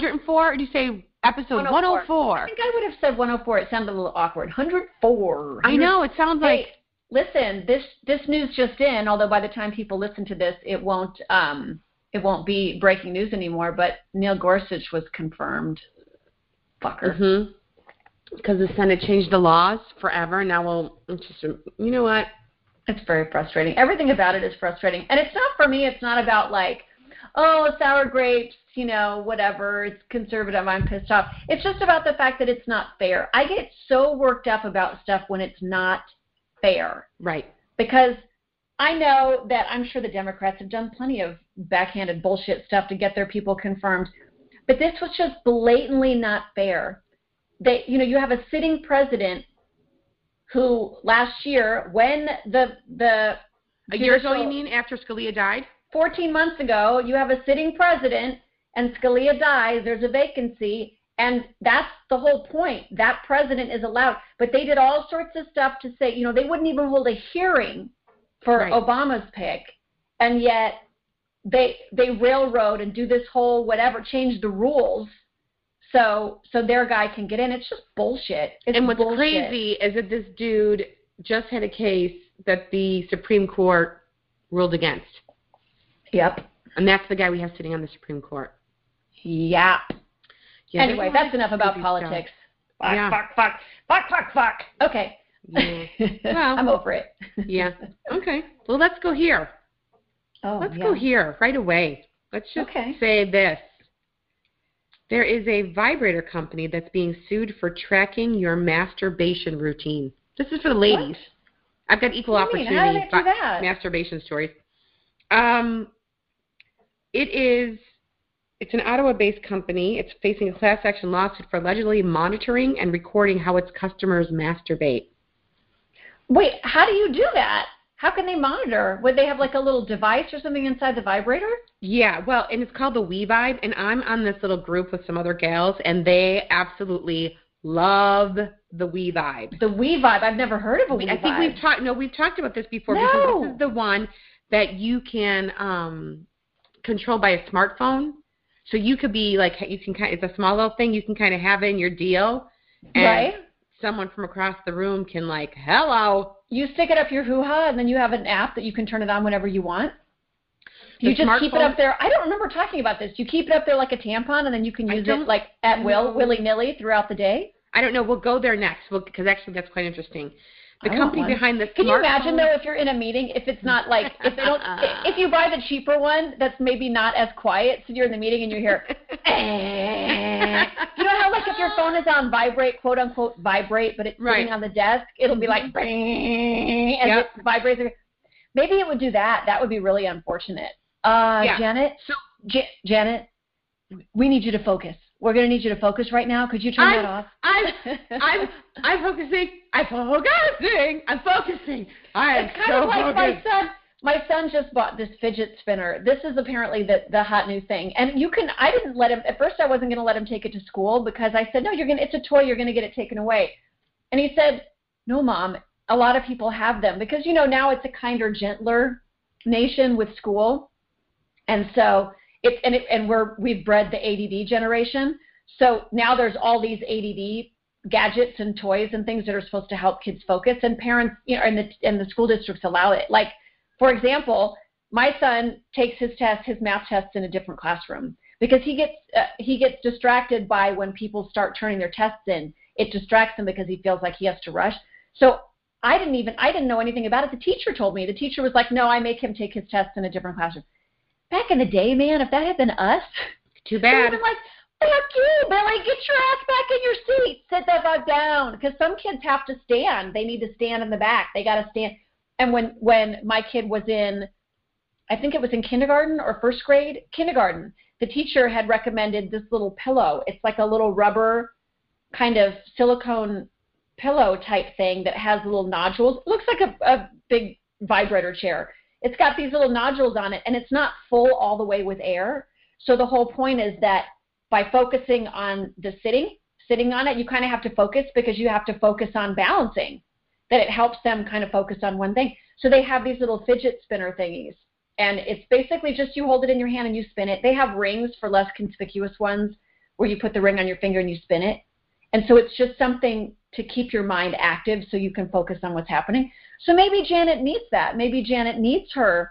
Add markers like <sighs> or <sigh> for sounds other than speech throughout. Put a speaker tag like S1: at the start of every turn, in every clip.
S1: 104 or do you say episode 104?
S2: I think I would have said 104. It sounded a little awkward. 104.
S1: I know, it sounds like.
S2: Hey, listen, this this news just in. Although by the time people listen to this, it won't um it won't be breaking news anymore. But Neil Gorsuch was confirmed. Fucker.
S1: hmm Because the Senate changed the laws forever. Now we'll it's just, you know what?
S2: It's very frustrating. Everything about it is frustrating. And it's not for me, it's not about like, oh, sour grapes, you know, whatever, it's conservative, I'm pissed off. It's just about the fact that it's not fair. I get so worked up about stuff when it's not fair
S1: Right.
S2: because I know that I'm sure the Democrats have done plenty of backhanded bullshit stuff to get their people confirmed. But this was just blatantly not fair. They, you know, you have a sitting president who last year, when the the
S1: A year ago, you mean, after Scalia died?
S2: 14 months ago, you have a sitting president and Scalia dies, there's a vacancy, and that's the whole point. That president is allowed. But they did all sorts of stuff to say, you know, they wouldn't even hold a hearing for
S1: Right.
S2: Obama's pick, and yet they they railroad and do this whole whatever, change the rules so so their guy can get in. It's just bullshit. It's
S1: and what's
S2: bullshit.
S1: crazy is that this dude just had a case that the Supreme Court ruled against.
S2: Yep.
S1: And that's the guy we have sitting on the Supreme Court.
S2: Yeah.
S1: Yeah,
S2: anyway,
S1: there's a lot
S2: that's enough about politics. Fuck,
S1: Yeah.
S2: fuck, fuck, fuck, fuck, fuck. Okay.
S1: Yeah. <laughs> Well-
S2: I'm over it.
S1: Yeah. <laughs> Okay. Well, let's go here.
S2: Oh,
S1: Let's
S2: yeah.
S1: go here right away. Let's just
S2: Okay.
S1: say this. There is a vibrator company that's being sued for tracking your masturbation routine. This is for the ladies. I've got equal
S2: What do mean?
S1: opportunity
S2: How do they do that?
S1: masturbation stories. Um, it is. It's an Ottawa-based company. It's facing a class action lawsuit for allegedly monitoring and recording how its customers masturbate.
S2: Wait, how do you do that? How can they monitor? Would they have like a little device or something inside the vibrator?
S1: Yeah, well, and it's called the We Vibe, and I'm on this little group with some other gals, and they absolutely love the We Vibe.
S2: The WeVibe. I've never heard of a Wii
S1: I think we've talked. No, we've talked about this before
S2: No.
S1: because this is the one that you can um, control by a smartphone. So you could be like, you can kind. It's a small little thing. You can kind of have it in your deal, and
S2: right?
S1: someone from across the room can like, hello.
S2: You stick it up your hoo ha, and then you have an app that you can turn it on whenever you want.
S1: The
S2: You just keep it up there. I don't remember talking about this. You keep it up there like a tampon, and then you can use it like at will, willy nilly throughout the day.
S1: I don't know. We'll go there next. We'll because actually that's quite interesting. The
S2: I
S1: company behind the
S2: Can you imagine though if you're in a meeting, if it's not like <laughs> if they don't, if you buy the cheaper one that's maybe not as quiet, so you're in the meeting and you hear, <laughs> eh. you know how like if your phone is on vibrate, quote unquote vibrate, but it's
S1: Right.
S2: sitting on the desk, it'll be like, bang, and
S1: Yep.
S2: it vibrates. Maybe it would do that. That would be really unfortunate. Uh,
S1: Yeah.
S2: Janet,
S1: So
S2: Ja- Janet, we need you to focus. We're gonna need you to focus right now. Could you turn
S1: I'm-
S2: that off?
S1: I'm <laughs> I'm I'm focusing. I'm focusing. I'm focusing. I am
S2: It's kind
S1: so
S2: of like
S1: focused.
S2: my son. My son just bought this fidget spinner. This is apparently the the hot new thing. And you can. I didn't let him. At first, I wasn't going to let him take it to school because I said, no, you're gonna. It's a toy. You're going to get it taken away. And he said, no, mom. A lot of people have them because you know now it's a kinder, gentler nation with school, and so it's and it and we're we've bred the ADD generation. So now there's all these ADD gadgets and toys and things that are supposed to help kids focus and parents you know and the and the school districts allow it. Like for example my son takes his test his math tests in a different classroom because he gets uh, he gets distracted by when people start turning their tests in. It distracts him because he feels like he has to rush. So i didn't even i didn't know anything about it. The teacher told me. The teacher was like no i make him take his tests in a different classroom back in the day man if that had been us
S1: Too
S2: they would have
S1: bad.
S2: been like, fuck you, Billy, get your ass back in your seat. Sit that fuck down. Because some kids have to stand. They need to stand in the back. They got to stand. And when when my kid was in, I think it was in kindergarten or first grade, kindergarten, the teacher had recommended this little pillow. It's like a little rubber kind of silicone pillow type thing that has little nodules. It looks like a, a big vibrator chair. It's got these little nodules on it, and it's not full all the way with air. So the whole point is that by focusing on the sitting, sitting on it, you kind of have to focus because you have to focus on balancing. That it helps them kind of focus on one thing. So they have these little fidget spinner thingies. and it's basically just you hold it in your hand and you spin it. They have rings for less conspicuous ones where you put the ring on your finger and you spin it. And so it's just something to keep your mind active so you can focus on what's happening. So maybe Janet needs that. Maybe Janet needs her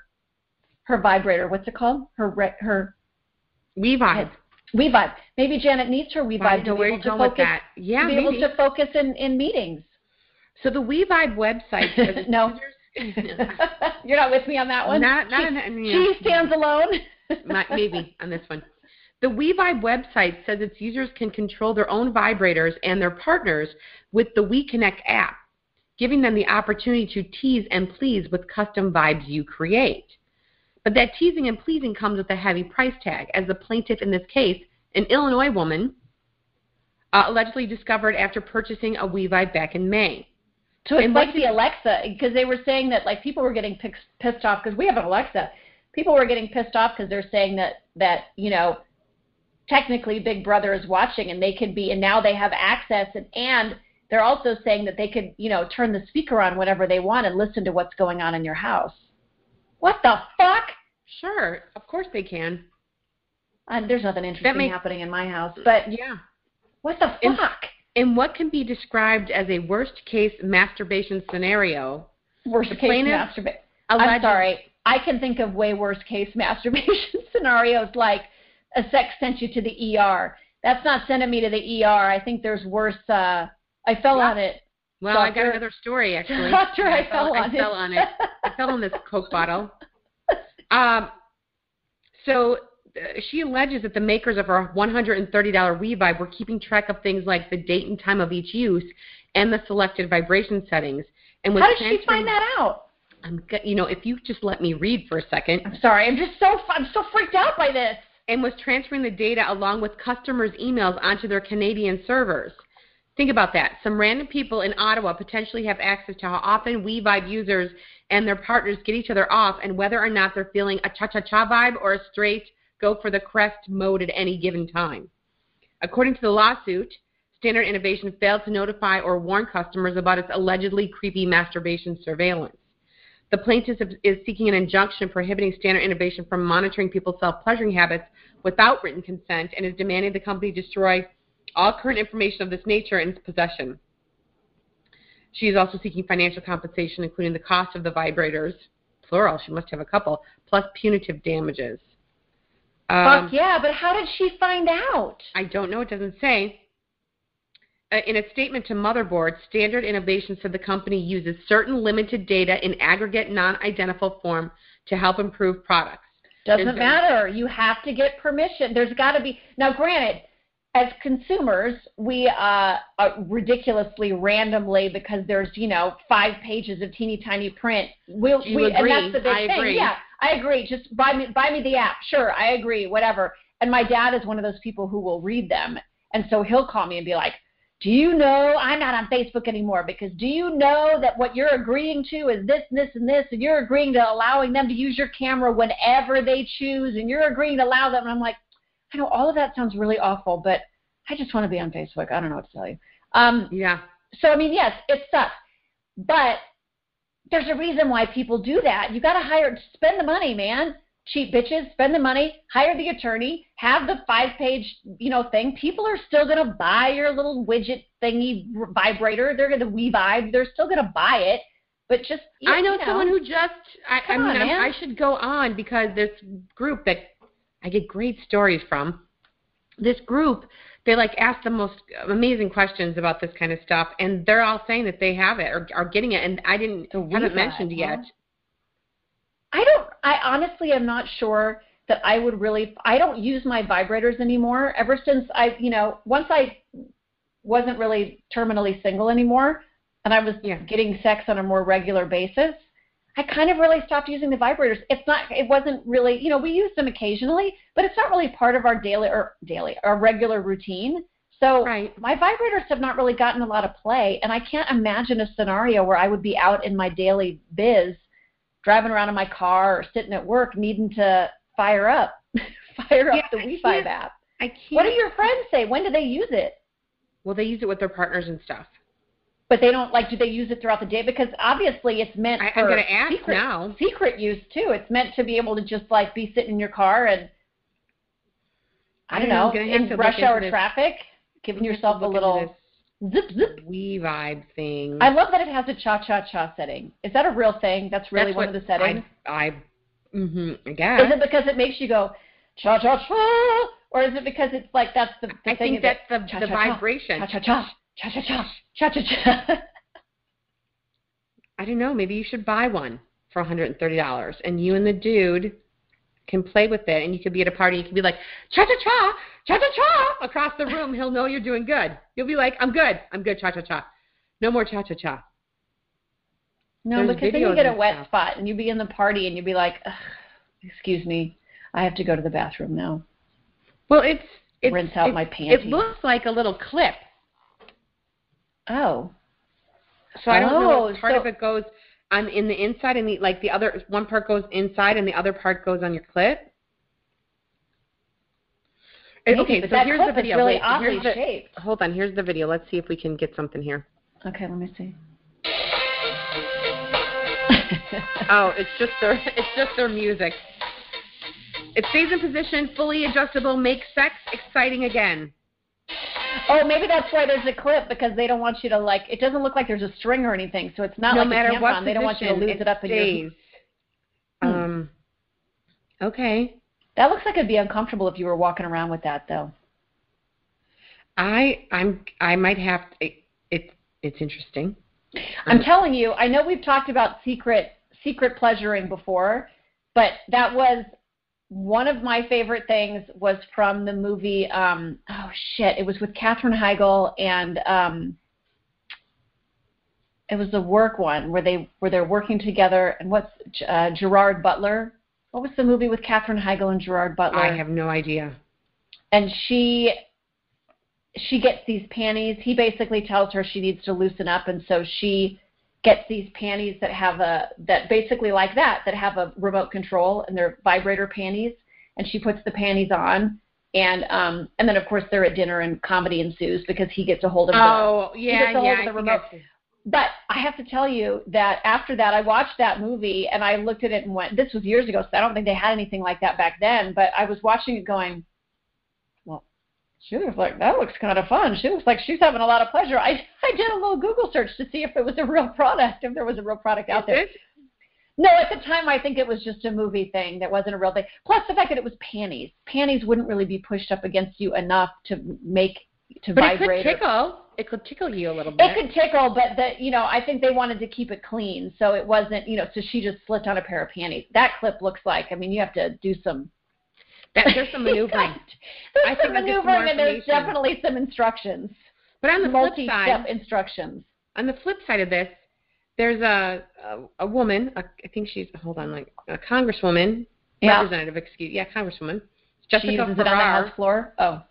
S2: her vibrator. What's it called? Her her
S1: WeVibe.
S2: WeVibe. Maybe Janet needs her WeVibe to be able to focus.
S1: Yeah,
S2: to be
S1: maybe.
S2: able to focus in, in meetings.
S1: So the WeVibe website says <laughs>
S2: no. <laughs> You're not with me on that one.
S1: Not, not
S2: she,
S1: an,
S2: she stands alone.
S1: maybe on this one. The WeVibe website says its users can control their own vibrators and their partners with the WeConnect app, giving them the opportunity to tease and please with custom vibes you create. But that teasing and pleasing comes with a heavy price tag, as the plaintiff in this case, an Illinois woman, uh, allegedly discovered after purchasing a WeVibe back in May.
S2: So it's like the Alexa, because they were saying that like people were getting pissed, pissed off because we have an Alexa. People were getting pissed off because they're saying that that you know technically Big Brother is watching and they could be and now they have access and and they're also saying that they could you know turn the speaker on whenever they want and listen to what's going on in your house. What the fuck?
S1: Sure, of course they can.
S2: Uh, there's nothing interesting makes, happening in my house, but
S1: yeah.
S2: What the fuck?
S1: In what can be described as a worst case masturbation scenario,
S2: worst case masturbation. I'm sorry. I can think of way worse case <laughs> masturbation scenarios like a sex sent you to the ER. That's not sending me to the ER. I think there's worse. Uh, I fell
S1: yeah.
S2: on it.
S1: Well,
S2: doctor.
S1: I got another story actually. <laughs>
S2: Doctor, I, I
S1: fell, I
S2: it.
S1: fell on it. I fell on this Coke <laughs> bottle. Um, so uh, she alleges that the makers of her $130 WeVibe were keeping track of things like the date and time of each use and the selected vibration settings. And
S2: How did she find that out?
S1: I'm, you know, if you just let me read for a second.
S2: I'm sorry. I'm just so I'm so freaked out by this.
S1: And was transferring the data along with customers' emails onto their Canadian servers. Think about that. Some random people in Ottawa potentially have access to how often WeVibe users and their partners get each other off and whether or not they're feeling a cha-cha-cha vibe or a straight go for the crest mode at any given time. According to the lawsuit, Standard Innovation failed to notify or warn customers about its allegedly creepy masturbation surveillance. The plaintiff is seeking an injunction prohibiting Standard Innovation from monitoring people's self-pleasuring habits without written consent and is demanding the company destroy all current information of this nature in its possession. She is also seeking financial compensation, including the cost of the vibrators, plural, she must have a couple, plus punitive damages.
S2: Um, Fuck yeah, but how did she find out?
S1: I don't know. It doesn't say. Uh, in a statement to Motherboard, Standard Innovation said the company uses certain limited data in aggregate non-identifiable form to help improve products.
S2: Doesn't There's matter. You have to get permission. There's got to be now. Granted, as consumers, we uh, ridiculously randomly because there's you know five pages of teeny tiny print.
S1: We'll, you we, agree.
S2: And that's the big
S1: I
S2: thing.
S1: Agree.
S2: Yeah, I agree. Just buy me buy me the app. Sure, I agree. Whatever. And my dad is one of those people who will read them, and so he'll call me and be like, "Do you know I'm not on Facebook anymore because do you know that what you're agreeing to is this, and this, and this, and you're agreeing to allowing them to use your camera whenever they choose, and you're agreeing to allow them." And I'm like, I know all of that sounds really awful, but I just want to be on Facebook. I don't know what to tell you. Um,
S1: yeah.
S2: So I mean, yes, it sucks, but there's a reason why people do that. You got to hire, spend the money, man. Cheap bitches, spend the money, hire the attorney, have the five-page, you know, thing. People are still gonna buy your little widget thingy vibrator. They're gonna WeVibe. They're still gonna buy it. But just you,
S1: I know,
S2: you know,
S1: someone who just I, I mean
S2: on.
S1: I should go on because this group that I get great stories from. This group they like ask the most amazing questions about this kind of stuff, and they're all saying that they have it or are getting it, and I didn't haven't mentioned yet.
S2: I don't. I honestly am not sure that I would really. I don't use my vibrators anymore. Ever since I, you know, once I wasn't really terminally single anymore, and I was
S1: yeah.
S2: getting sex on a more regular basis. I kind of really stopped using the vibrators. It's not, it wasn't really, you know, we use them occasionally, but it's not really part of our daily or daily, our regular routine. So
S1: right.
S2: my vibrators have not really gotten a lot of play, and I can't imagine a scenario where I would be out in my daily biz, driving around in my car or sitting at work, needing to fire up, <laughs> fire
S1: yeah,
S2: up the Wi-Fi app.
S1: I can't.
S2: What do your friends say? When do they use it?
S1: Well, they use it with their partners and stuff.
S2: But they don't like. Do they use it throughout the day? Because obviously it's meant
S1: I,
S2: for
S1: I'm going to ask
S2: secret,
S1: now.
S2: secret use too. It's meant to be able to just like be sitting in your car and I don't
S1: I'm
S2: know in rush hour traffic, giving yourself a
S1: Look into
S2: little zip zip.
S1: WeVibe thing.
S2: I love that it has a cha cha cha setting. Is that a real thing? That's really
S1: That's
S2: one of the settings.
S1: I, I, mm-hmm, I guess.
S2: Is it because it makes you go cha cha cha, or is it because it's like that's the, the
S1: I
S2: thing?
S1: think that's the, the vibration.
S2: cha cha cha cha cha cha <laughs> cha cha cha.
S1: I don't know. Maybe you should buy one for $130, and you and the dude can play with it, and you could be at a party. You could be like cha cha cha cha cha cha across the room. He'll know you're doing good. You'll be like, I'm good. I'm good. Cha cha cha. No more cha cha cha.
S2: No,
S1: There's
S2: because then you get a wet
S1: stuff.
S2: spot, and you be in the party, and you'd be like, "Excuse me, I have to go to the bathroom now.
S1: Well, it's it's
S2: Rinse out
S1: it,
S2: my panties."
S1: It looks like a little clip.
S2: Oh,
S1: So I don't know
S2: Oh,
S1: if part
S2: so-
S1: of it goes on in the inside and the like the other one part goes inside and the other part goes on your clit.
S2: Maybe,
S1: okay, so here's the video.
S2: really
S1: Wait, here's the,
S2: shaped.
S1: hold on, here's the video. Let's see if we can get something here.
S2: Okay, let me see. <laughs>
S1: Oh, it's just their it's just their music. It stays in position, fully adjustable, makes sex exciting again.
S2: Oh, maybe that's why there's a clip because they don't want you to like. It doesn't look like there's a string or anything, so it's not
S1: no
S2: like
S1: matter
S2: a tampon.
S1: what
S2: they don't want you to lose it, up in your. Hmm.
S1: Um. Okay.
S2: That looks like it'd be uncomfortable if you were walking around with that, though.
S1: I I'm I might have to, it, it it's interesting.
S2: I'm telling you, I know we've talked about secret secret pleasuring before, but that was one of my favorite things was from the movie um oh shit, it was with Katherine Heigl and um it was the work one where they where they're working together and what's uh, Gerard Butler? What was the movie with Katherine Heigl and Gerard Butler?
S1: I have no idea.
S2: and she she gets these panties. He basically tells her she needs to loosen up, and so she gets these panties that have a that basically like that that have a remote control, and they're vibrator panties. And she puts the panties on, and um and then of course they're at dinner, and comedy ensues because he gets a hold of the.
S1: Oh yeah,
S2: gets a hold
S1: yeah.
S2: of the remote.
S1: I've-
S2: But I have to tell you that after that, I watched that movie and I looked at it and went, "This was years ago, so I don't think they had anything like that back then." But I was watching it, going, "Well, she looks like that looks kind of fun. She looks like she's having a lot of pleasure." I I did a little Google search to see if it was a real product, if there was a real product out there. No, at the time I think it was just a movie thing that wasn't a real thing. Plus the fact that it was panties. Panties wouldn't really be pushed up against you enough to make to
S1: But it could
S2: vibrate.
S1: tickle. It could tickle you a little bit.
S2: it could tickle, but the you know I think they wanted to keep it clean, so it wasn't you know. So she just slipped on a pair of panties. That clip looks like I mean you have to do some.
S1: That, there's some maneuvering. <laughs>
S2: there's
S1: I
S2: some
S1: think I'll get some
S2: maneuvering and there's definitely some instructions,
S1: But on the
S2: multi-step
S1: side,
S2: instructions.
S1: on the flip side of this, there's a a, a woman. A, I think she's hold on, like a congresswoman,
S2: Yeah,
S1: representative. Excuse, yeah, congresswoman. Jessica
S2: she uses it on the house floor. Oh,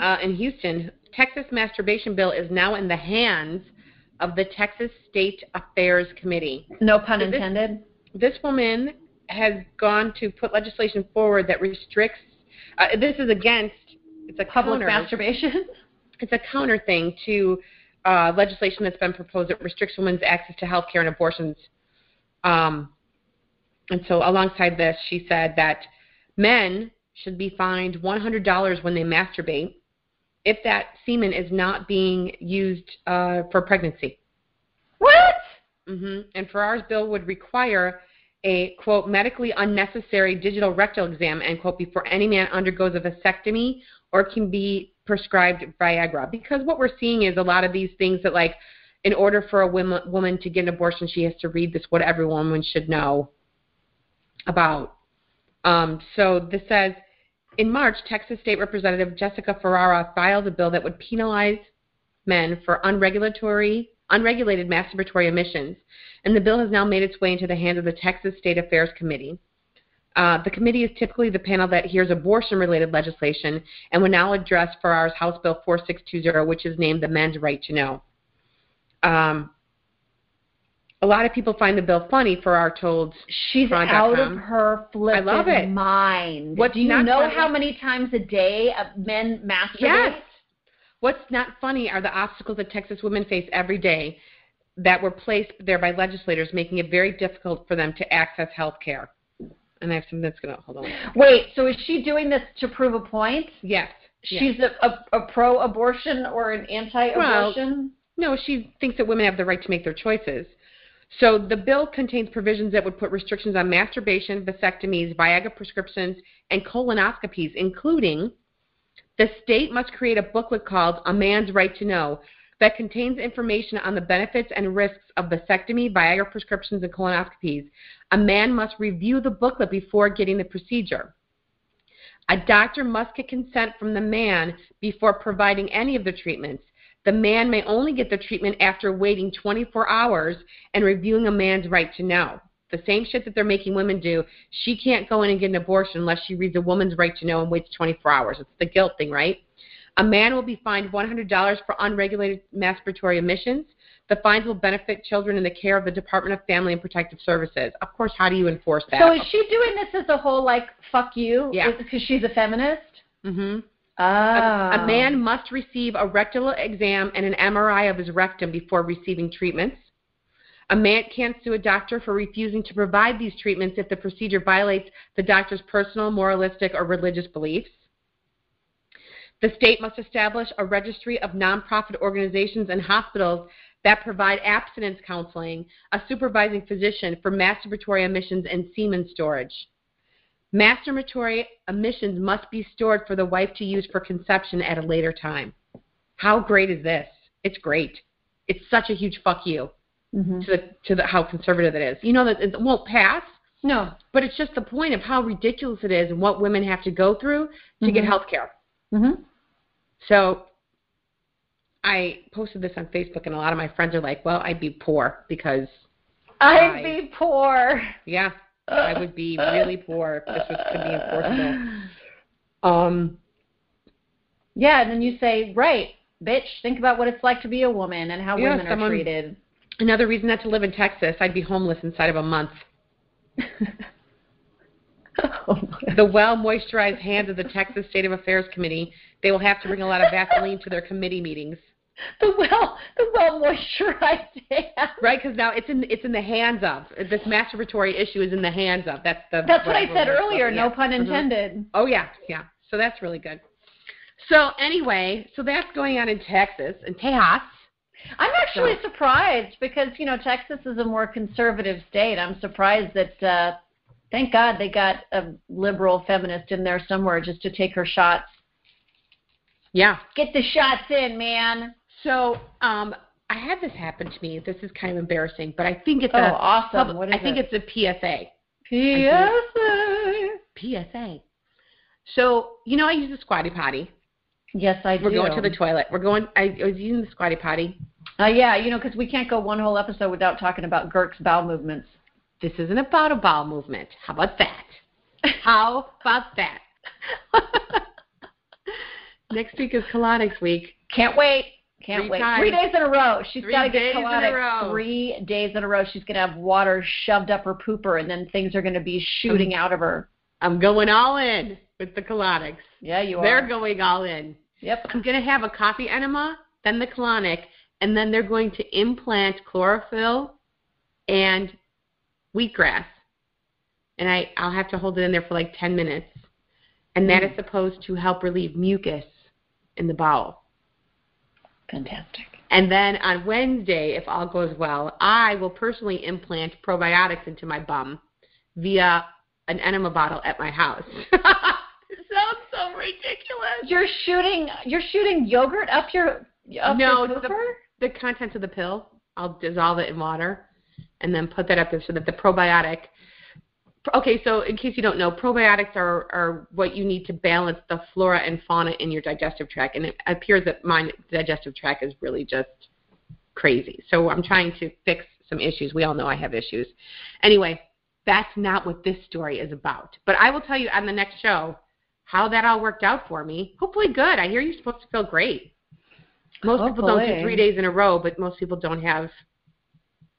S1: uh, in Houston, Texas masturbation bill is now in the hands of the Texas State Affairs Committee.
S2: no pun
S1: Is this-
S2: intended.
S1: This woman has gone to put legislation forward that restricts. Uh, this is against. It's a
S2: Public
S1: counter.
S2: masturbation. <laughs>
S1: It's a counter thing to uh, legislation that's been proposed that restricts women's access to health care and abortions. Um, and so, alongside this, she said that men should be fined $100 when they masturbate if that semen is not being used uh, for pregnancy.
S2: what?
S1: Mm-hmm. And Farrar's bill would require a quote medically unnecessary digital rectal exam end quote before any man undergoes a vasectomy or can be prescribed Viagra. Because what we're seeing is a lot of these things that like in order for a woman, woman to get an abortion, she has to read this what every woman should know about. Um, so this says in March, Texas State Representative Jessica Farrar filed a bill that would penalize men for unregulatory, unregulated masturbatory emissions, and the bill has now made its way into the hands of the Texas State Affairs Committee. Uh, the committee is typically the panel that hears abortion-related legislation and will now address Farrar's House Bill 4620, which is named the Men's Right to Know. Um, a lot of people find the bill funny. Farrar told
S2: She's out of her flipping I
S1: love it.
S2: mind.
S1: What's
S2: Do you know
S1: funny-
S2: how many times a day men masturbate?
S1: Yes. What's not funny are the obstacles that Texas women face every day that were placed there by legislators, making it very difficult for them to access health care. And I have something that's going to hold on.
S2: Wait, so is she doing this to prove a point?
S1: Yes. yes.
S2: She's a, a, a pro-abortion or an anti-abortion?
S1: Well, no, she thinks that women have the right to make their choices. So the bill contains provisions that would put restrictions on masturbation, vasectomies, Viagra prescriptions, and colonoscopies, including the state must create a booklet called A Man's Right to Know that contains information on the benefits and risks of vasectomy, Viagra prescriptions, and colonoscopies. A man must review the booklet before getting the procedure. A doctor must get consent from the man before providing any of the treatments. The man may only get the treatment after waiting 24 hours and reviewing a man's right to know. The same shit that they're making women do, she can't go in and get an abortion unless she reads a woman's right to know and waits 24 hours. It's the guilt thing, right? A man will be fined $100 for unregulated masturbatory emissions. The fines will benefit children in the care of the Department of Family and Protective Services. Of course, how do you enforce that?
S2: So is she doing this as a whole like fuck you?
S1: Yeah.
S2: Because she's a feminist.
S1: Mm-hmm.
S2: Ah.
S1: A, a man must receive a rectal exam and an MRI of his rectum before receiving treatments. A man can't sue a doctor for refusing to provide these treatments if the procedure violates the doctor's personal, moralistic, or religious beliefs. The state must establish a registry of nonprofit organizations and hospitals that provide abstinence counseling, a supervising physician for masturbatory emissions and semen storage. Masturbatory emissions must be stored for the wife to use for conception at a later time. How great is this? It's great. It's such a huge fuck you
S2: mm-hmm.
S1: to the to the how conservative it is. You know that it won't pass.
S2: No,
S1: but it's just the point of how ridiculous it is and what women have to go through to
S2: mm-hmm.
S1: get health care.
S2: Mm-hmm.
S1: So I posted this on Facebook, and a lot of my friends are like, "Well, I'd be poor because
S2: I'd I, be poor."
S1: Yeah, I would be really poor if this was to be enforceable. <laughs> Um.
S2: Yeah, and then you say, "Right, bitch, think about what it's like to be a woman and how
S1: yeah,
S2: women
S1: someone,
S2: are treated."
S1: Another reason not to live in Texas, I'd be homeless inside of a month. <laughs>
S2: oh <laughs>
S1: the well moisturized hands of the Texas State of Affairs Committee. They will have to bring a lot of Vaseline to their committee meetings.
S2: The well, the well moisturized hands.
S1: Right, because now it's in it's in the hands of this masturbatory issue is in the hands of. That's the.
S2: That's what, what I said earlier. No pun intended.
S1: Mm-hmm. Oh yeah, yeah. So that's really good. So anyway, so that's going on in Texas and Tejas.
S2: I'm actually so. surprised because you know Texas is a more conservative state. I'm surprised that uh, thank God they got a liberal feminist in there somewhere just to take her shots.
S1: Yeah,
S2: get the shots in, man.
S1: So um, I had this happen to me. This is kind of embarrassing, but I think it's
S2: oh,
S1: a
S2: awesome. What is
S1: I think
S2: it?
S1: it's a PSA.
S2: PSA.
S1: PSA. So you know I use the squatty potty.
S2: Yes, I do.
S1: We're going to the toilet. We're going. I, I was using the squatty potty.
S2: Uh, yeah, you know, because we can't go one whole episode without talking about Girk's bowel movements.
S1: This isn't about a bowel movement. How about that? How about that? <laughs> Next week is colonics week.
S2: Can't wait. Can't
S1: Three
S2: wait.
S1: times.
S2: Three days in a row. She's got to get
S1: days in a
S2: colonics. Three days in a row. She's going to have water shoved up her pooper, and then things are going to be shooting out of her.
S1: I'm going all in with the colonics.
S2: Yeah, you are.
S1: They're going all in.
S2: Yep.
S1: I'm going to have a coffee enema, then the colonic, and then they're going to implant chlorophyll and wheatgrass. And I, I'll have to hold it in there for like 10 minutes. And that
S2: Mm.
S1: is supposed to help relieve mucus in the bowel.
S2: Fantastic.
S1: And then on Wednesday, if all goes well, I will personally implant probiotics into my bum via an enema bottle at my house. it <laughs> sounds so ridiculous.
S2: You're shooting. You're shooting yogurt up your up
S1: no,
S2: your
S1: the, the contents of the pill, I'll dissolve it in water and then put that up there so that the probiotic. Okay, so in case you don't know, probiotics are, are what you need to balance the flora and fauna in your digestive tract. And it appears that my digestive tract is really just crazy. So I'm trying to fix some issues. We all know I have issues. Anyway, that's not what this story is about. But I will tell you on the next show how that all worked out for me. Hopefully, good. I hear you're supposed to feel great. Most people don't do three days in a row, but most people don't have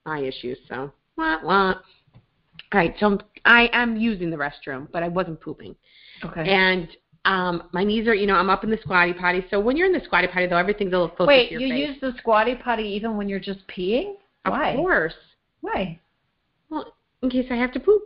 S1: eye issues. So, wah, wah. All right, so I'm, I am using the restroom, but I wasn't pooping.
S2: Okay.
S1: And um, my knees are, you know, I'm up in the squatty potty. So when you're in the squatty potty, though, everything's a little closer
S2: Wait,
S1: to your
S2: you
S1: face.
S2: use the squatty potty even when you're just peeing? Why?
S1: Of course.
S2: Why?
S1: Well, in case I have to poop.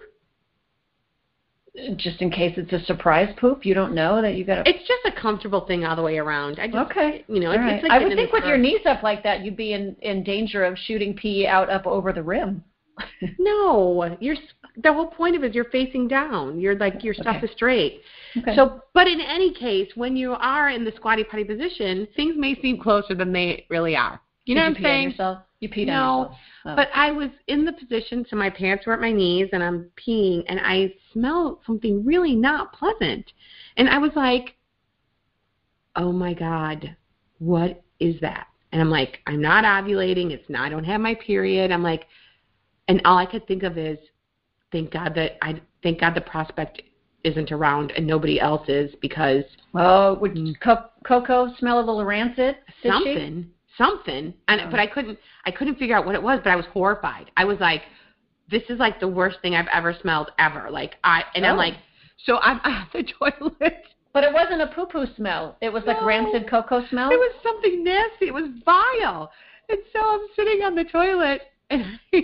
S2: Just in case it's a surprise poop, you don't know that you got to.
S1: It's just a comfortable thing all the way around. I just,
S2: Okay.
S1: you know, it's,
S2: right.
S1: it's like
S2: I would think with your knees up like that, you'd be in in danger of shooting pee out up over the rim. <laughs>
S1: No, you're the whole point of it is you're facing down. You're like your stuff
S2: Okay.
S1: is straight.
S2: Okay.
S1: So, but in any case, when you are in the squatty potty position, things may seem closer than they really are. You know
S2: Did
S1: what I'm
S2: you
S1: saying?
S2: You peed
S1: No,
S2: on yourself. Oh.
S1: But I was in the position, so my pants were at my knees, and I'm peeing, and I smelled something really not pleasant, and I was like, "Oh my God, what is that?" And I'm like, "I'm not ovulating. It's not. I don't have my period." I'm like, and all I could think of is, "Thank God that I thank God the prospect isn't around and nobody else is because
S2: oh, would
S1: Mm.
S2: Co- Coco smell a little rancid? Something. she?
S1: Something, something." And
S2: Oh.
S1: but I couldn't I couldn't figure out what it was, but I was horrified. I was like, "This is like the worst thing I've ever smelled ever." Like I and I'm
S2: Oh.
S1: like, so I'm at the <laughs> toilet.
S2: But it wasn't a poo poo smell. It was like rancid cocoa smell.
S1: It was something nasty. It was vile. And so I'm sitting on the toilet and <laughs> I,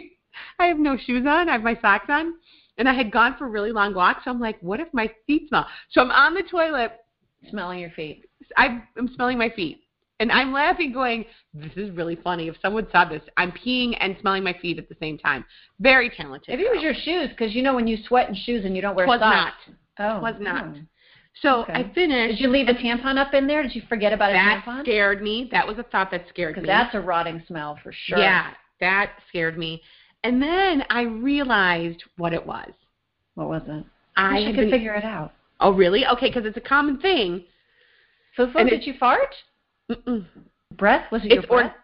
S1: I have no shoes on. I have my socks on. And I had gone for a really long walk, so I'm like, what if my feet smell? So I'm on the toilet.
S2: smelling your feet.
S1: I, I'm smelling my feet. And I'm laughing, going, this is really funny. If someone saw this, I'm peeing and smelling my feet at the same time. Very talented.
S2: Maybe it was your shoes, because you know when you sweat in shoes and you don't wear
S1: was
S2: socks.
S1: not.
S2: Oh,
S1: Was not. So
S2: Okay.
S1: I finished.
S2: Did you leave a tampon up in there? Did you forget about a
S1: that
S2: tampon?
S1: scared me. That was a thought that scared
S2: Because
S1: me.
S2: that's a rotting smell for sure.
S1: Yeah, that scared me. And then I realized what it was.
S2: What was it?
S1: I
S2: I could
S1: been,
S2: figure it out.
S1: Oh, really? Okay, because it's a common thing.
S2: So
S1: And
S2: did you fart?
S1: Mm-mm.
S2: Breath? Was it your
S1: It's or-
S2: breath?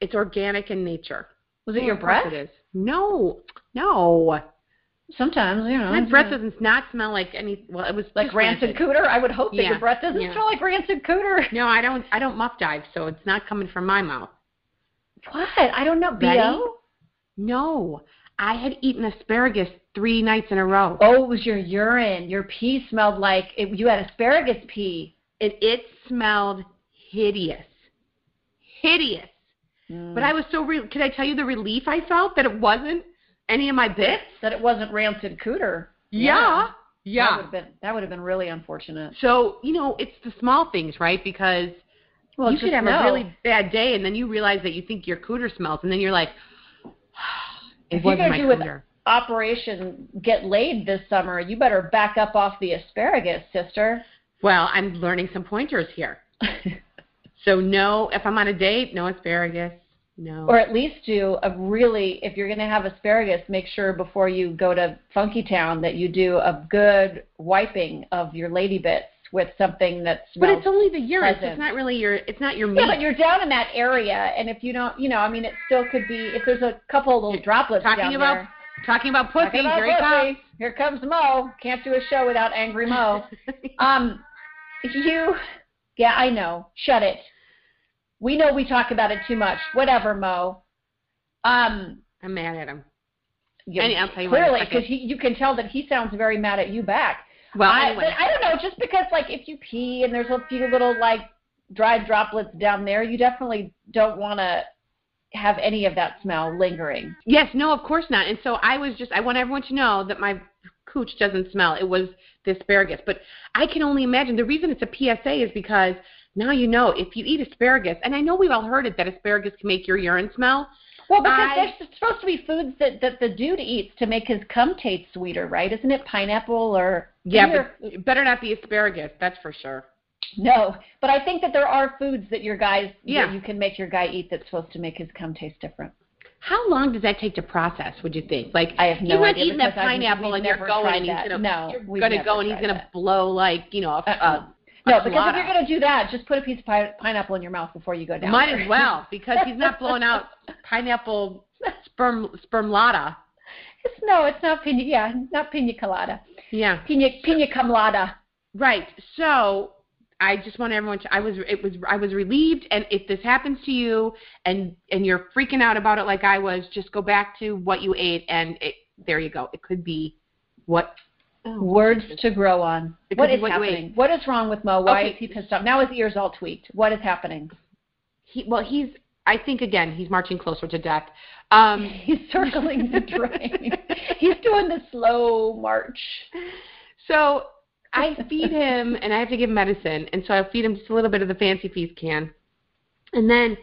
S1: It's organic in nature.
S2: Was it
S1: Oh,
S2: your breath?
S1: It is. No, no.
S2: Sometimes, you know.
S1: My breath does not smell like any. Well, it was
S2: like
S1: just
S2: rancid cooter. I would hope that
S1: Yeah,
S2: your breath doesn't
S1: yeah.
S2: smell like rancid cooter.
S1: No, I don't. I don't muff dive, so it's not coming from my mouth.
S2: What? I don't know.
S1: Ready?
S2: BO?
S1: No, I had eaten asparagus three nights in a row.
S2: Oh, it was your urine. Your pee smelled like it, you had asparagus pee.
S1: It it smelled hideous, hideous.
S2: Mm.
S1: But I was so re- could I tell you the relief I felt that it wasn't any of my bits?
S2: that it wasn't rancid cooter.
S1: Yeah.
S2: That
S1: Yeah.
S2: would have been that would have been really unfortunate.
S1: So, you know, it's the small things, right? Because
S2: Well,
S1: you could have
S2: know.
S1: a really bad day and then you realize that you think your cooter smells and then you're like <sighs> it
S2: If
S1: wasn't my cooter.
S2: Operation Get Laid this summer. You better back up off the asparagus, sister.
S1: Well, I'm learning some pointers here. <laughs> So no, if I'm on a date, no asparagus. No.
S2: or at least do a really if you're going to have asparagus make sure before you go to funky town that you do a good wiping of your lady bits with something that's.
S1: but it's only the urine. It's not really your it's not your meat.
S2: yeah, but you're down in that area, and if you don't, you know, I mean, it still could be if there's a couple of little droplets
S1: talking
S2: down
S1: about
S2: there.
S1: talking about pussy,
S2: Talking about
S1: here he comes.
S2: pussy. Here comes Mo. Can't do a show without angry Mo. <laughs> um, you, yeah, I know. Shut it. We know we talk about it too much. Whatever, Mo. Um,
S1: I'm mad at him.
S2: you,
S1: Any- I'll tell you
S2: clearly, because you can tell that he sounds very mad at you back.
S1: Well,
S2: I,
S1: anyway.
S2: I don't know, just because like if you pee and there's a few little like dry droplets down there, you definitely don't want to have any of that smell lingering.
S1: Yes, no, of course not. And so I was just, I want everyone to know that my cooch doesn't smell. It was the asparagus. But I can only imagine the reason it's a PSA is because now you know if you eat asparagus, and I know we've all heard it that asparagus can make your urine smell.
S2: Well, because
S1: I-
S2: there's supposed to be foods that, that the dude eats to make his cum taste sweeter, right? Isn't it pineapple or
S1: Yeah, but better not be asparagus, that's for sure.
S2: no? But I think that there are foods that your guys
S1: Yeah.
S2: that you can make your guy eat that's supposed to make his cum taste different.
S1: How long does that take to process, would you think? Like,
S2: I have no
S1: you're not
S2: idea
S1: eating that pineapple and you're going and he's going to,
S2: No,
S1: you're to go and he's
S2: tried
S1: going to
S2: that.
S1: blow like, you know, a,
S2: Uh-uh. No, because if you're going to do that, just put a piece of pi- pineapple in your mouth before you go down.
S1: Might
S2: there.
S1: as well, because he's not blowing out <laughs> pineapple sperm spermlata.
S2: It's, no, it's not pina. Yeah, not pina colada.
S1: Yeah.
S2: Pina pina colada.
S1: Right. So I just want everyone to I was it was I was relieved and if this happens to you and and you're freaking out about it like I was, just go back to what you ate and it, there you go. It could be what oh,
S2: Words to grow on.
S1: It
S2: What is
S1: what
S2: happening? What is wrong with Mo? Why
S1: Okay.
S2: is he pissed off? Now his ears all tweaked. What is happening?
S1: he well he's I think again he's marching closer to death. Um, <laughs>
S2: He's circling the drain. <laughs> He's doing the slow march.
S1: so I feed him, and I have to give him medicine, and so I feed him just a little bit of the fancy feast can, and then.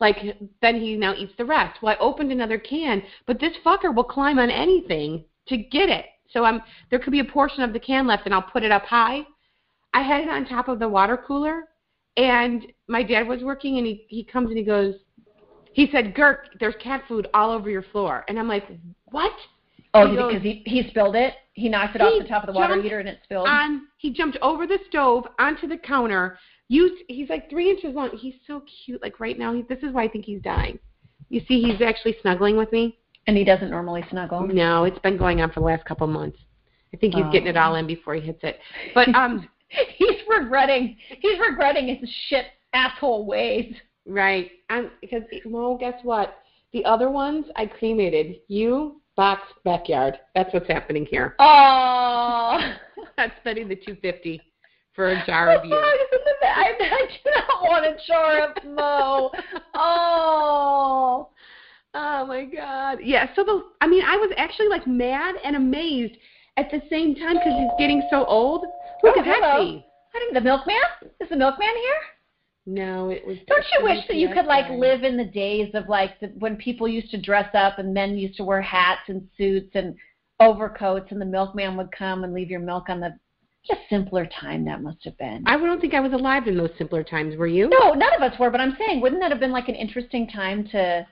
S1: Like then he now eats the rest. Well, I opened another can, but this fucker will climb on anything to get it. So I'm there could be a portion of the can left, and I'll put it up high. I had it on top of the water cooler, and my dad was working, and he he comes and he goes, he said, "Girk, there's cat food all over your floor," and I'm like, "What?"
S2: Oh,
S1: He goes-
S2: because he he spilled it. He knocked it off the top of the water heater and it spilled.
S1: On he jumped over the stove onto the counter. Used he's like three inches long. He's so cute. Like right now, he, this is why I think he's dying. You see, he's actually snuggling with me.
S2: And he doesn't normally snuggle.
S1: No, it's been going on for the last couple of months. I think he's
S2: Oh.
S1: getting it all in before he hits it. But um. <laughs>
S2: he's regretting he's regretting his shit asshole ways.
S1: Right. I'm because well, guess what? The other ones I cremated. You box backyard. That's what's happening here.
S2: Oh. <laughs>
S1: I'm spending the two fifty for a <laughs> jar of you.
S2: I, I do not want a jar of Mo. Oh.
S1: Oh my god. Yeah. So the I mean I was actually like mad and amazed at the same time because he's getting so old. Look
S2: Oh,
S1: at that
S2: hello. I didn't, the milkman? Is the milkman here?
S1: No, it was.
S2: Don't you wish that you could like live in the days of like the, when people used to dress up and men used to wear hats and suits and overcoats and the milkman would come and leave your milk on the just simpler time that must have been.
S1: I don't think I was alive in those simpler times. Were you?
S2: no, none of us were, but I'm saying wouldn't that have been like an interesting time to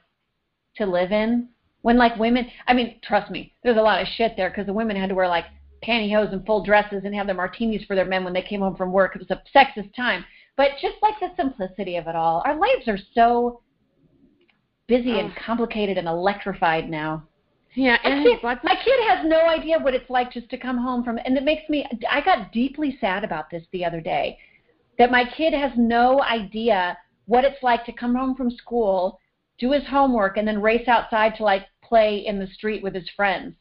S2: to live in when like women I mean, trust me, there's a lot of shit there because the women had to wear like pantyhose and full dresses and have their martinis for their men when they came home from work. It was a sexist time. But just like the simplicity of it all, our lives are so busy and complicated and electrified now.
S1: Yeah,
S2: My
S1: and
S2: kid, my kid has no idea what it's like just to come home from, and it makes me. I got deeply sad about this the other day, that my kid has no idea what it's like to come home from school, do his homework, and then race outside to like play in the street with his friends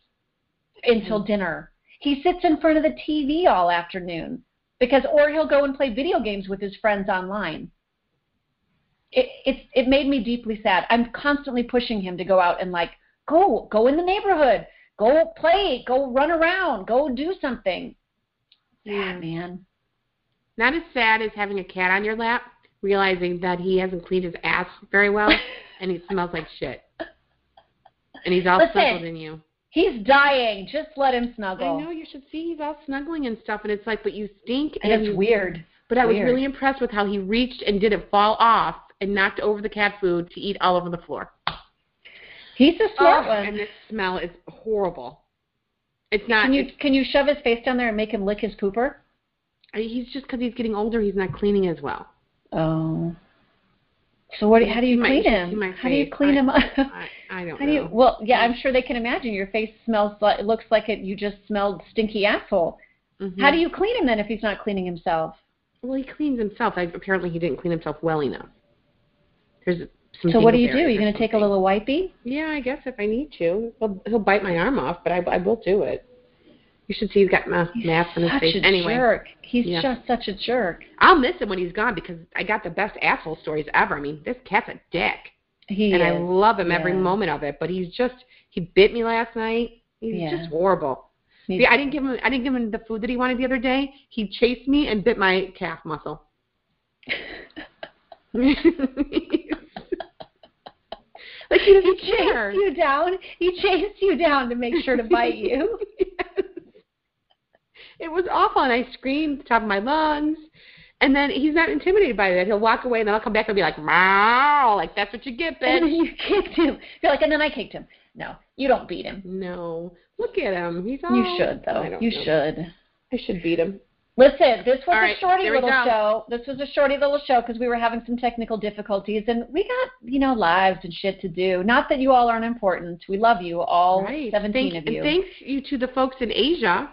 S2: until mm-hmm. dinner. He sits in front of the TV all afternoon because, or he'll go and play video games with his friends online. It it's it made me deeply sad. I'm constantly pushing him to go out and like go go in the neighborhood, go play, go run around, go do something.
S1: Yeah.
S2: Sad man.
S1: not as sad as having a cat on your lap, realizing that he hasn't cleaned his ass very well <laughs> and he smells like shit. And he's all
S2: Listen.
S1: snuggled in you.
S2: He's dying. Just let him snuggle.
S1: I know you should see he's all snuggling and stuff, and it's like, but you stink.
S2: And it's
S1: you-
S2: weird.
S1: But I was
S2: weird.
S1: really impressed with how he reached and didn't fall off and knocked over the cat food to eat all over the floor.
S2: He's a smart
S1: Oh,
S2: one.
S1: And this smell is horrible. It's not.
S2: Can you can you shove his face down there and make him lick his pooper?
S1: He's just because he's getting older. He's not cleaning as well.
S2: Oh. So what? How do you clean him? How do you clean him up?
S1: I, I <laughs> don't
S2: How do you? Well, yeah, I'm sure they can imagine. Your face smells like it looks like it. You just smelled stinky asshole.
S1: Mhm.
S2: How do you clean him then if he's not cleaning himself?
S1: Well, he cleans himself. I, apparently, he didn't clean himself well enough. There's some.
S2: So what do you do?
S1: dingleberries
S2: You're going to take a little wipey?
S1: Yeah, I guess if I need to, he'll, he'll bite my arm off, but I, I will do it. You should see he's got ma- mask on his
S2: such
S1: face.
S2: a
S1: Anyway,
S2: jerk. He's
S1: Yeah.
S2: just such a jerk.
S1: I'll miss him when he's gone because I got the best asshole stories ever. I mean, this cat's a dick,
S2: He
S1: and
S2: is.
S1: I love him every moment of it. But he's just he bit me last night. He's
S2: Yeah.
S1: just horrible.
S2: He's-
S1: See, I didn't give him I didn't give him the food that he wanted the other day. He chased me and bit my calf muscle. <laughs> <laughs> like he
S2: he
S1: doesn't
S2: chased
S1: care.
S2: you down. He chased you down to make sure to bite you.
S1: Yes. <laughs> It was awful, and I screamed at the top of my lungs. And then he's not intimidated by that. He'll walk away, and then I'll come back and be like, "Meow!" Like that's what you get, <laughs>
S2: and then
S1: bitch.
S2: you kicked him. You're like, and then I kicked him. No, you don't beat him.
S1: No, look at him. He's all.
S2: You should though. You
S1: know.
S2: should.
S1: I should beat him.
S2: Listen, this was
S1: All
S2: a
S1: right,
S2: shorty little show. This was a shorty little show because we were having some technical difficulties, and we got you know lives and shit to do. Not that you all aren't important. We love you all,
S1: right.
S2: seventeen
S1: Thank,
S2: of you.
S1: And thanks you to the folks in Asia.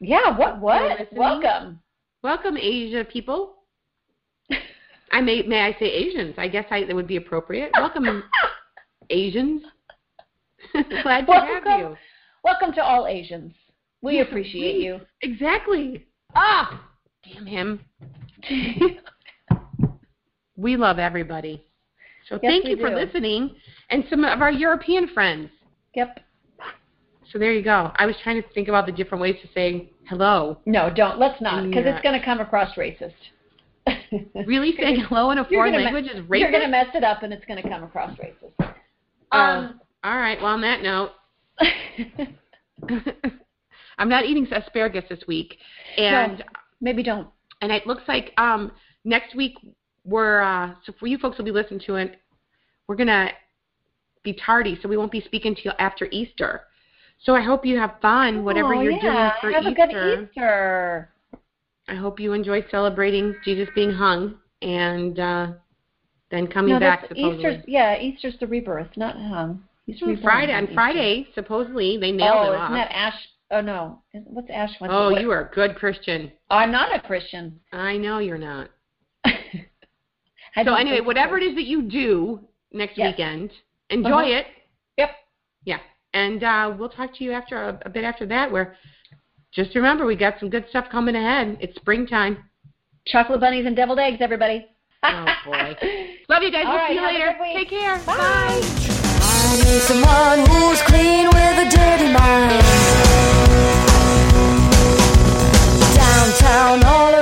S2: Yeah. What? What? Welcome.
S1: Welcome, Asia people. <laughs> I may may I say Asians? I guess I, that would be appropriate. Welcome, <laughs> Asians. <laughs> Glad to have
S2: Welcome.
S1: you.
S2: Welcome to all Asians. We
S1: Yes,
S2: appreciate
S1: we-
S2: you.
S1: Exactly. Ah, damn him. We love everybody. So
S2: Yes,
S1: thank you for listening, and some of our European friends.
S2: Yep.
S1: So there you go. I was trying to think about the different ways to say hello.
S2: No, don't. Let's not, because
S1: Yeah.
S2: it's going to come across racist. <laughs>
S1: Really saying hello in a foreign
S2: gonna me-
S1: language is racist.
S2: You're going to mess it up, and it's going to come across racist.
S1: Oh.
S2: Um,
S1: All right. Well, on that note, <laughs> I'm not eating asparagus this week, and
S2: maybe don't.
S1: and it looks like um next week we're uh so for you folks who'll be listening to it, we're gonna be tardy, so we won't be speaking to you after Easter. So I hope you have fun, whatever
S2: oh,
S1: you're
S2: yeah.
S1: doing for
S2: Have
S1: Easter.
S2: a good Easter.
S1: I hope you enjoy celebrating Jesus being hung and uh then coming
S2: no,
S1: back supposedly.
S2: Easter's. Yeah, Easter's the rebirth, not hung. He's
S1: Hmm, Friday
S2: on Easter.
S1: Friday, supposedly they nailed
S2: oh,
S1: it
S2: isn't
S1: off.
S2: that Ash? Oh no, what's Ash? What's
S1: oh,
S2: what-
S1: you are a good Christian.
S2: I'm not a Christian.
S1: I know you're not. <laughs> So anyway, whatever it is that you do next
S2: Yes.
S1: weekend, enjoy
S2: Uh-huh.
S1: it.
S2: Yep.
S1: Yeah and uh, we'll talk to you after a, a bit after that. Where just remember, we got some good stuff coming ahead. It's springtime.
S2: Chocolate bunnies and deviled eggs, everybody.
S1: oh boy. <laughs> Love you guys.
S2: All
S1: we'll
S2: right,
S1: see you later. Take care.
S2: Bye. Bye.
S3: I need someone who's clean with a dirty mind. Downtown all